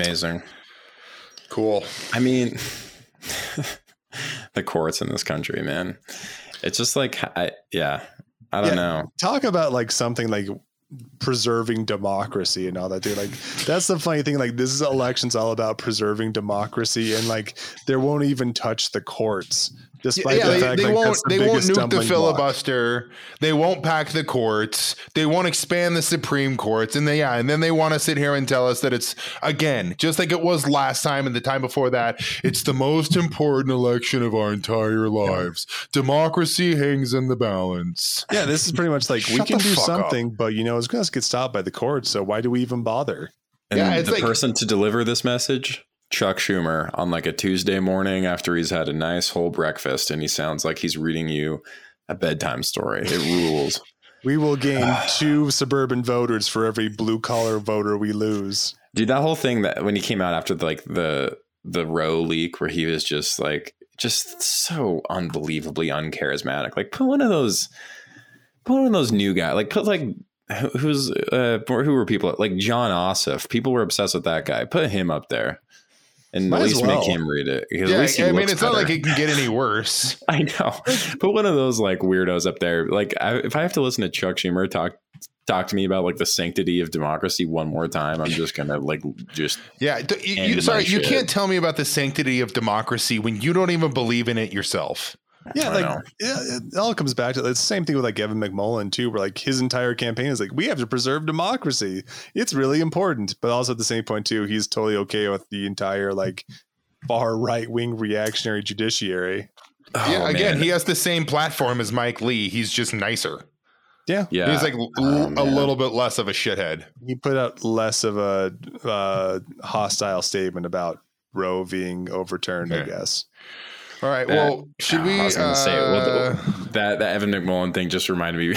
Amazing. Cool. I mean, the courts in this country, man. It's just like, I, yeah, I don't Yeah. know. Talk about like something like preserving democracy and all that dude like that's the funny thing like this is elections all about preserving democracy and like they won't even touch the courts despite yeah, the they, fact they like, won't. that's the They won't nuke the stumbling block. filibuster. They won't pack the courts. They won't expand the Supreme Courts. And they yeah, and then they want to sit here and tell us that it's again just like it was last time and the time before that. It's the most important election of our entire lives. Democracy hangs in the balance. yeah this is pretty much like we can do fuck up. something but you know it's going to get stopped by the courts so why do we even bother And Yeah, it's the like- person to deliver this message, Chuck Schumer, on like a Tuesday morning after he's had a nice whole breakfast, and he sounds like he's reading you a bedtime story. It rules. we will gain two suburban voters for every blue collar voter we lose Dude, that whole thing that when he came out after like the the Roe leak, where he was just like just so unbelievably uncharismatic. Like put one of those, put one of those new guys. Like put like who's uh who were people like Jon Ossoff. People were obsessed with that guy. Put him up there. And Might at least well. make him read it. Yeah, I mean it's not like it can get any worse. I know. Put one of those like weirdos up there. Like I, if I have to listen to Chuck Schumer talk talk to me about like the sanctity of democracy one more time, I'm just gonna like just Yeah, you, sorry, you can't tell me about the sanctity of democracy when you don't even believe in it yourself. Yeah, like know. yeah, it all comes back to it's the same thing with like Evan McMullin too, where like his entire campaign is like we have to preserve democracy. It's really important, but also at the same point too, he's totally okay with the entire like far right wing reactionary judiciary. yeah, Oh, again, man. he has the same platform as Mike Lee. He's just nicer. Yeah, yeah. He's like l- Oh, a little bit less of a shithead. he put out less of a uh, hostile statement about Roe being overturned. I guess. All right. That- well, should Oh, we? I was gonna say well, uh, the- that that Evan McMullin thing just reminded me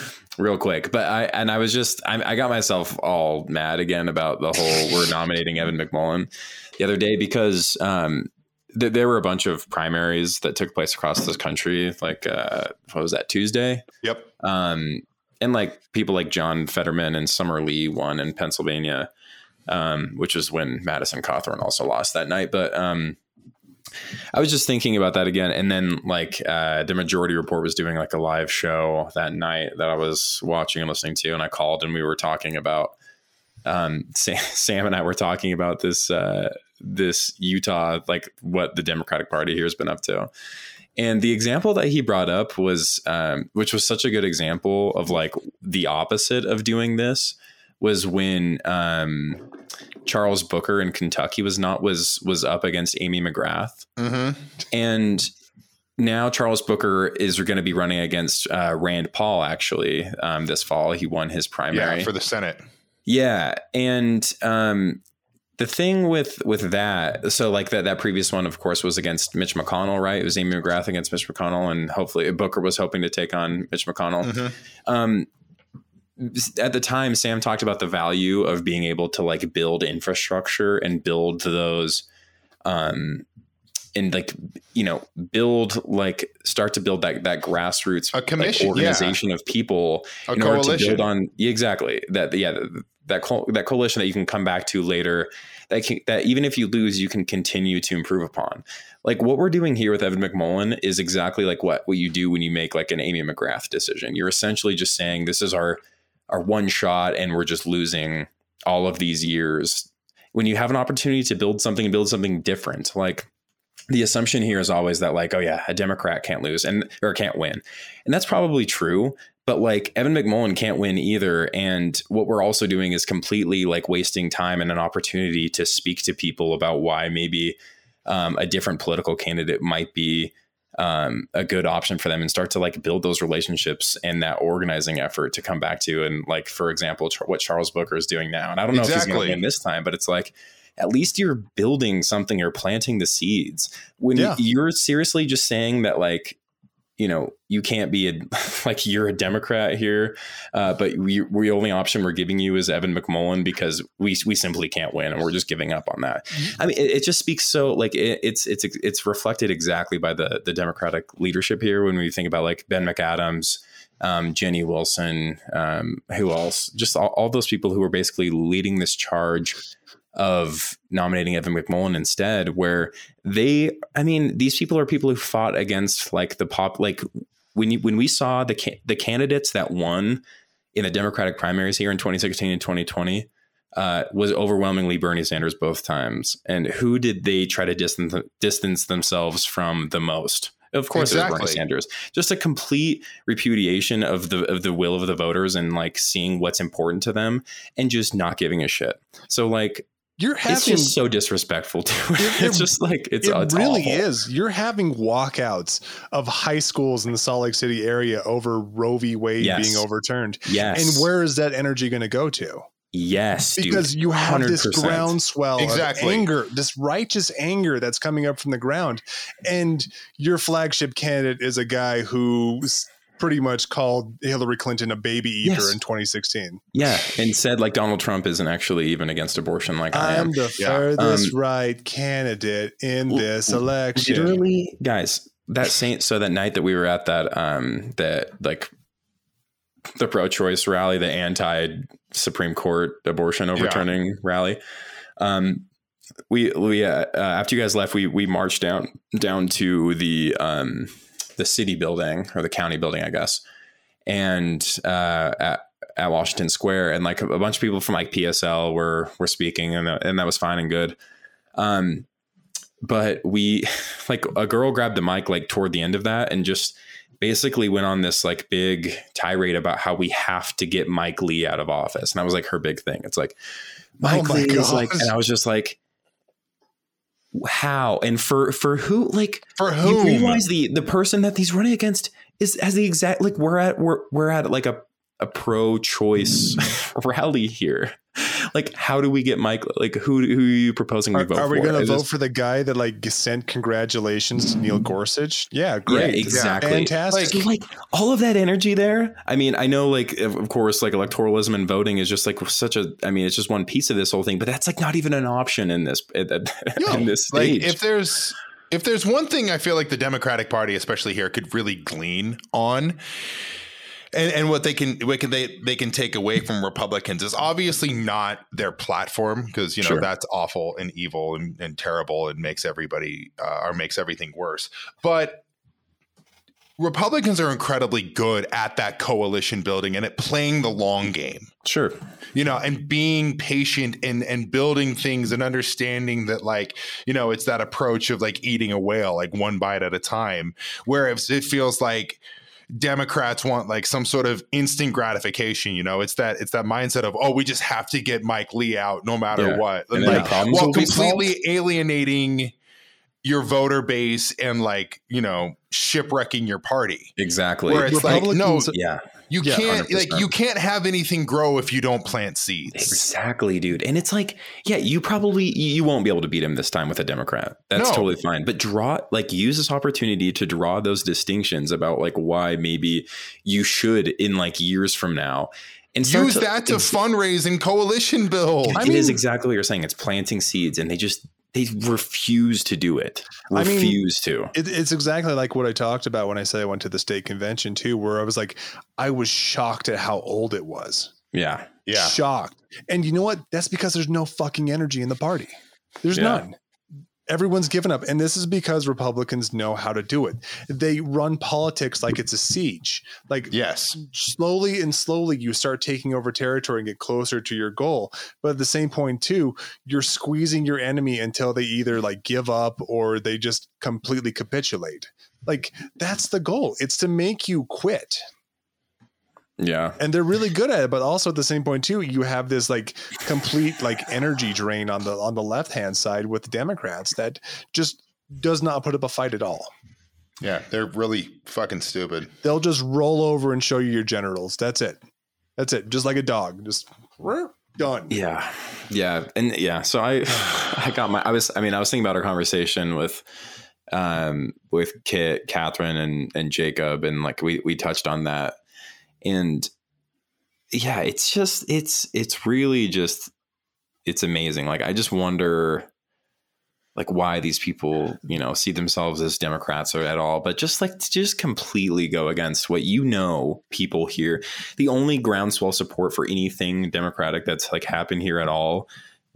real quick. But I and I was just I, I got myself all mad again about the whole we're nominating Evan McMullin the other day because um th- there were a bunch of primaries that took place across this country. Like uh, what was that Tuesday? yep. um, and like people like John Fetterman and Summer Lee won in Pennsylvania, um, which was when Madison Cawthorn also lost that night. But um, I was just thinking about that again, and then like uh, the Majority Report was doing like a live show that night that I was watching and listening to, and I called and we were talking about. Um, Sam, Sam and I were talking about this uh, this Utah, like what the Democratic Party here has been up to. And the example that he brought up was, um, which was such a good example of like the opposite of doing this, was when um, Charles Booker in Kentucky was not was was up against Amy McGrath, Mm-hmm. and now Charles Booker is going to be running against uh, Rand Paul. Actually, um, this fall he won his primary. Yeah, for the Senate. Yeah, and um, the thing with with that, so like that that previous one, of course, was against Mitch McConnell, right? It was Amy McGrath against Mitch McConnell, and hopefully Booker was hoping to take on Mitch McConnell. Mhm. Um, at the time, Sam talked about the value of being able to like build infrastructure and build those. Um, and like you know build like start to build that that grassroots A like, commission, yeah. organization of people A in order to build on yeah, exactly that yeah that co- that coalition that you can come back to later that can, that even if you lose you can continue to improve upon like what we're doing here with Evan McMullin is exactly like what what you do when you make like an Amy McGrath decision you're essentially just saying this is our our one shot and we're just losing all of these years when you have an opportunity to build something and build something different like the assumption here is always that like oh yeah a democrat can't lose and or can't win. And that's probably true but like Evan McMullin can't win either and what we're also doing is completely like wasting time and an opportunity to speak to people about why maybe um, a different political candidate might be um, a good option for them and start to like build those relationships and that organizing effort to come back to and like for example what Charles Booker is doing now and I don't know if he's going Exactly. to win this time but it's like at least you're building something you're planting the seeds when Yeah. you're seriously just saying that like you know you can't be a like you're a democrat here uh, but we, we only option we're giving you is evan mcmullin because we we simply can't win and we're just giving up on that i mean it, it just speaks so like it, it's it's it's reflected exactly by the the democratic leadership here when we think about like ben mcadams um, Jenny Wilson, um, who else? Just all, all those people who are basically leading this charge of nominating Evan McMullin instead, where they, I mean, these people are people who fought against like the pop, like when you, when we saw the ca- the candidates that won in the Democratic primaries here in 2016 and 2020 uh, was overwhelmingly Bernie Sanders both times. And who did they try to distance distance themselves from the most? Of course, exactly. it was Bernie Sanders. Just a complete repudiation of the of the will of the voters and like seeing what's important to them and just not giving a shit. So like you're having it's just so disrespectful to it. it it's just like it's, it it's really awful. is. You're having walkouts of high schools in the Salt Lake City area over Roe v. Wade yes. being overturned. Yes, and where is that energy going to go to? Yes, because dude, you have 100%. this groundswell exactly. of anger, this righteous anger that's coming up from the ground, and your flagship candidate is a guy who pretty much called Hillary Clinton a baby eater yes. in 2016. Yeah, and said like Donald Trump isn't actually even against abortion like I am. am the yeah. furthest um, right candidate in this election. Literally, guys, that same so that night that we were at that um that like the pro-choice rally, the anti-Supreme Court abortion overturning yeah. rally. Um we we uh, uh, after you guys left we we marched down down to the um the city building or the county building, I guess, and uh, at at Washington Square, and like a, a, bunch of people from like PSL were were speaking, and uh, and that was fine and good. Um, but we like a girl grabbed the mic like toward the end of that and just basically went on this like big tirade about how we have to get Mike Lee out of office, and that was like her big thing. It's like Mike oh Lee is like, and I was just like, how and for for who like for who you realize the the person that he's running against is has the exact like we're at we're we're at like a a pro-choice hmm. rally here. Like, how do we get Mike? Like, who who are you proposing we vote for? Are we going to vote for the guy that like sent congratulations to Neil mm-hmm. Gorsuch? Yeah, great, yeah, exactly, fantastic. Like, like, all of that energy there. I mean, I know, like, of course, like electoralism and voting is just like such a. I mean, it's just one piece of this whole thing, but that's like not even an option in this in this stage. Like, if there's if there's one thing I feel like the Democratic Party, especially here, could really glean on and, and what they can what can they they can take away from Republicans is obviously not their platform because you know sure. that's awful and evil and, and terrible and makes everybody uh, or makes everything worse. But Republicans are incredibly good at that coalition building and at playing the long game. Sure. You know, and being patient and and building things and understanding that like, you know, it's that approach of like eating a whale, like one bite at a time. Whereas it feels like Democrats want like some sort of instant gratification. You know, it's that it's that mindset of oh, we just have to get Mike Lee out no matter yeah. what, and like while completely alienating your voter base and like you know shipwrecking your party. Exactly. Where it's like no, yeah, you yeah, can't 100%. like you can't have anything grow if you don't plant seeds. Exactly, dude. And it's like, yeah, you probably you won't be able to beat him this time with a Democrat. That's no. totally fine. But draw like use this opportunity to draw those distinctions about like why maybe you should in like years from now and use to, that to fundraise and coalition build. It I mean, is exactly what you're saying. It's planting seeds, and they just they refuse to do it. Refuse I mean, to. It, it's exactly like what I talked about when I said I went to the state convention too, where I was like, I was shocked at how old it was. Yeah, yeah, shocked. And you know what? That's because there's no fucking energy in the party. There's yeah. none everyone's given up. And this is because republicans know how to do it. They run politics like it's a siege. Like yes. slowly and slowly you start taking over territory and get closer to your goal. But at the same point too you're squeezing your enemy until they either like give up or they just completely capitulate. Like that's the goal. It's to make you quit yeah. And they're really good at it, but also at the same point too, you have this like complete like energy drain on the on the left hand side with the Democrats that just does not put up a fight at all. Yeah, they're really fucking stupid. They'll just roll over and show you your genitals. That's it. That's it. Just like a dog. Just done. Yeah. Yeah. And yeah, so I I got my I was I mean, I was thinking about our conversation with um with Kit, Catherine and and Jacob and like we we touched on that and yeah it's just it's it's really just it's amazing. Like i just wonder like why these people you know see themselves as democrats or at all but just like to just completely go against what you know people here. The only groundswell support for anything democratic that's like happened here at all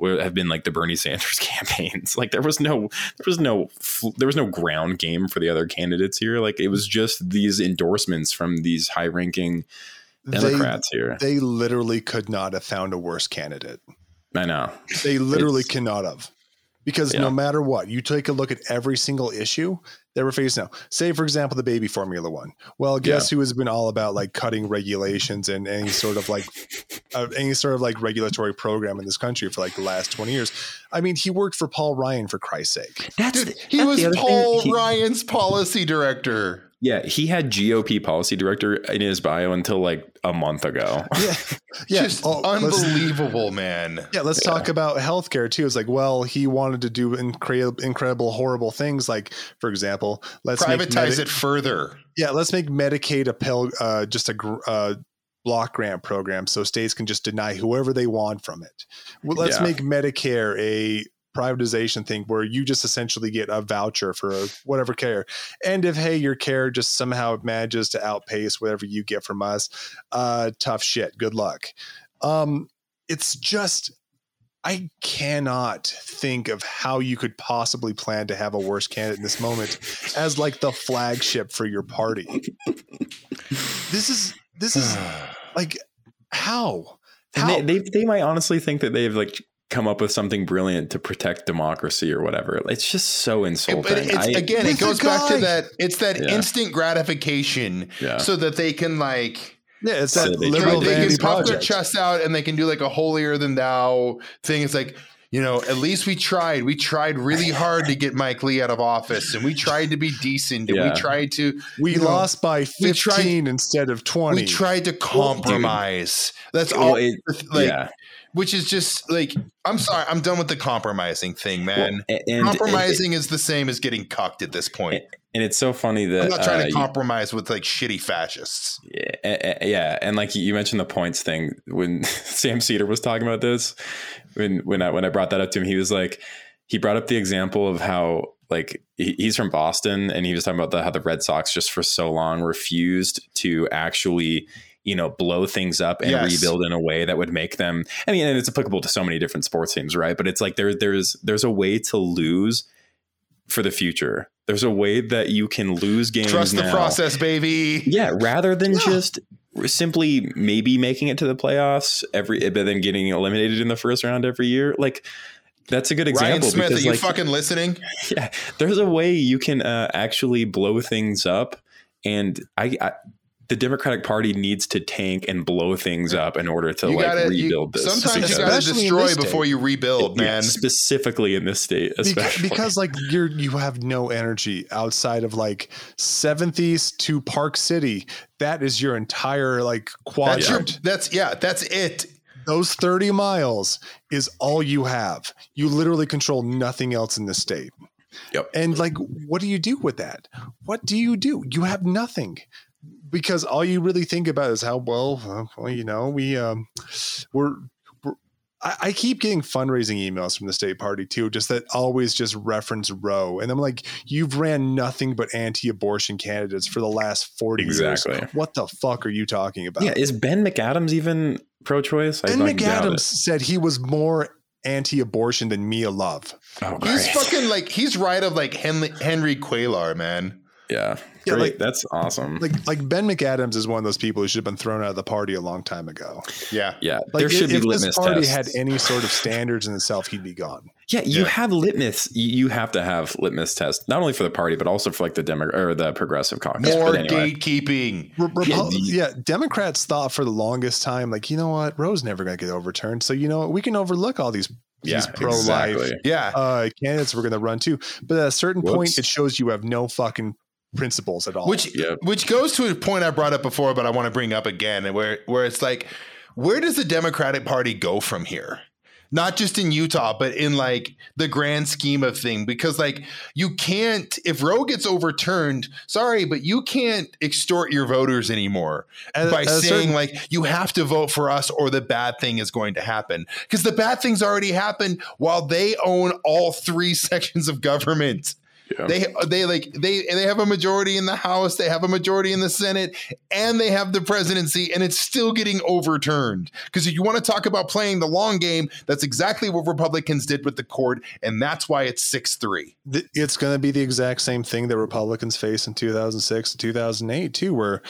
have been like the Bernie Sanders campaigns. Like there was no there was no there was no ground game for the other candidates here. Like it was just these endorsements from these high ranking Democrats they, here. They literally could not have found a worse candidate. I know. They literally it's, cannot have. Because Yeah. no matter what, you take a look at every single issue that we're facing now. Say, for example, the baby formula one. Well, guess who has been all about like cutting regulations and any sort of like uh, any sort of like regulatory program in this country for like the last 20 years. I mean, he worked for Paul Ryan for Christ's sake. That's Dude, he was Paul Ryan's policy director. Yeah, he had GOP policy director in his bio until like a month ago. Yeah. Yeah. Just Oh, unbelievable, man. Yeah, let's talk about healthcare too. It's like, well, he wanted to do incredible, incredible, horrible things. Like, for example, let's Privatize Medi- it further. Yeah, let's make Medicaid a pill, uh, just a uh, block grant program, so states can just deny whoever they want from it. Well, let's Yeah. make Medicare a privatization thing where you just essentially get a voucher for whatever care. And if hey, your care just somehow manages to outpace whatever you get from us, uh, tough shit. Good luck. Um, it's just I cannot think of how you could possibly plan to have a worse candidate in this moment as like the flagship for your party. This is this is like how And how they, they they might honestly think that they've like come up with something brilliant to protect democracy or whatever. It's just so It- insulting. but it's I- again, it goes back to that. It's that Yeah. instant gratification, yeah. so that they can like yeah it's So that they liberal tried- they can puff their chest out and they can do like a holier than thou thing. It's like you know, at least we tried. We tried really hard to get Mike Lee out of office, and we tried to be decent, and Yeah. we tried to We you know, lost by 15 tried- instead of 20. we tried to compromise. That's Well, all. it- like, yeah. which is just like I'm sorry, I'm done with the compromising thing, man. Well, and, and- compromising is the same as getting cucked at this point. and it's so funny that I'm not trying uh, to compromise with like shitty fascists. Yeah, yeah, and like you mentioned the points thing when Sam Seder was talking about this, when when I when I brought that up to him, he was like, he brought up the example of how like he's from Boston, and he was talking about the, how the Red Sox just for so long refused to actually you know blow things up and Yes. rebuild in a way that would make them. I mean, and it's applicable to so many different sports teams, right? But it's like there there's there's a way to lose for the future. There's a way that you can lose games. Trust the now. process, baby. Yeah, rather than Yeah. just simply maybe making it to the playoffs every, but then getting eliminated in the first round every year. Like that's a good example. Ryan. Smith, are because, you like, fucking listening? yeah, there's a way you can uh, actually blow things up, and I, I, the Democratic Party needs to tank and blow things up in order to you like gotta you- rebuild this. Sometimes you because- gotta destroy before you rebuild, Yeah, man. specifically in this state, Beca- especially because like you're you have no energy outside of like Seventh East to Park City. That is your entire like That's your, quadrant. that's yeah, that's it. Those 30 miles is all you have. You literally control nothing else in the state. Yep. And like, what do you do with that? What do you do? You have nothing because all you really think about is how well, uh, well, you know, we um, we're. we're I I keep getting fundraising emails from the state party too, just that always just reference Roe, and I'm like, you've ran nothing but anti-abortion candidates for the last forty Exactly. years. What the fuck are you talking about? yeah. Is Ben McAdams even pro-choice? Ben fucking McAdams said he was more anti-abortion than Mia Love. Oh, He's great. fucking like he's right of like Henry, Henry Cuellar, man. Yeah. Yeah, Great. like- That's awesome. Like like Ben McAdams is one of those people who should have been thrown out of the party a long time ago. Yeah. yeah, Like there should be litmus tests. if be this party tests. had any sort of standards in itself, he'd be gone. Yeah, you Yeah. have litmus. You you have to have litmus tests, not only for the party, but also for like the Demo or the Progressive Caucus. More anyway, gatekeeping. Re- Repu- Yeah, yeah, Democrats thought for the longest time, like you know what, Roe's never going to get overturned. So you know what, we can overlook all these yeah, these pro-life exactly. Yeah. uh, candidates we're going to run too. But at a certain point, it shows you have no fucking principles at all. Which Yep. which goes to a point I brought up before, but I want to bring up again, where where it's like, where does the Democratic Party go from here? Not just in Utah, but in like the grand scheme of thing, because like you can't if Roe gets overturned, sorry, but you can't extort your voters anymore At- by at saying certain- like you have to vote for us or the bad thing is going to happen. Because the bad things already happened while they own all three sections of government. Yeah. They uh, they like they they have a majority in the House, they have a majority in the Senate, and they have the presidency, and it's still getting overturned. Because if you want to talk about playing the long game, that's exactly what Republicans did with the court, and that's why it's six three. It's going to be the exact same thing that Republicans faced in 2006 and 2008 too, where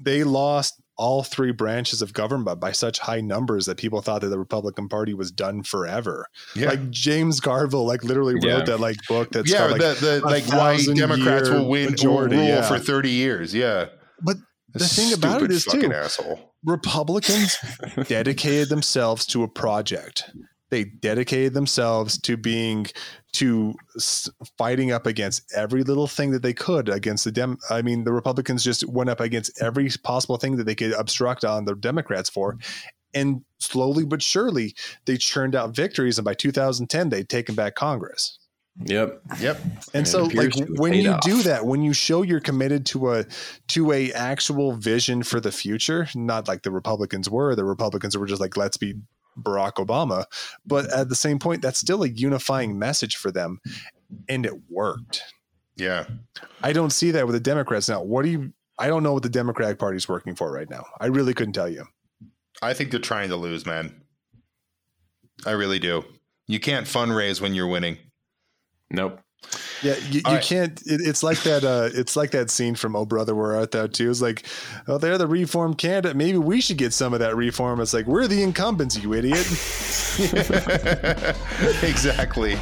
they lost all three branches of government by such high numbers that people thought that the Republican Party was done forever. Yeah. Like James Carville, like literally wrote Yeah. that like book that's yeah, called like the, the like why Democrats will win majority, rule yeah. for 30 years. Yeah. But the thing about it is, too, asshole. Republicans dedicated themselves to a project. They dedicated themselves to being to fighting up against every little thing that they could against the dem. I mean, the Republicans just went up against every possible thing that they could obstruct on the Democrats for, and slowly but surely they churned out victories. And by 2010, they'd taken back Congress. Yep. Yep. And And so like appears to have when you off. do that, when you show you're committed to a to a actual vision for the future, not like the Republicans were, the Republicans were just like let's be Barack Obama, but mm-hmm. at the same point that's still a unifying message for them and it worked. Yeah. I don't see that with the Democrats now. What do you I don't know what the Democratic Party is working for right now. I really couldn't tell you. I think they're trying to lose, man. I really do. You can't fundraise when you're winning. Nope. Yeah, you, you right. can't. It, it's like that. Uh, it's like that scene from Oh Brother, Where Art Thou? Too. It's like, oh, they're the reform candidate. Maybe we should get some of that reform. It's like we're the incumbents, you idiot. exactly.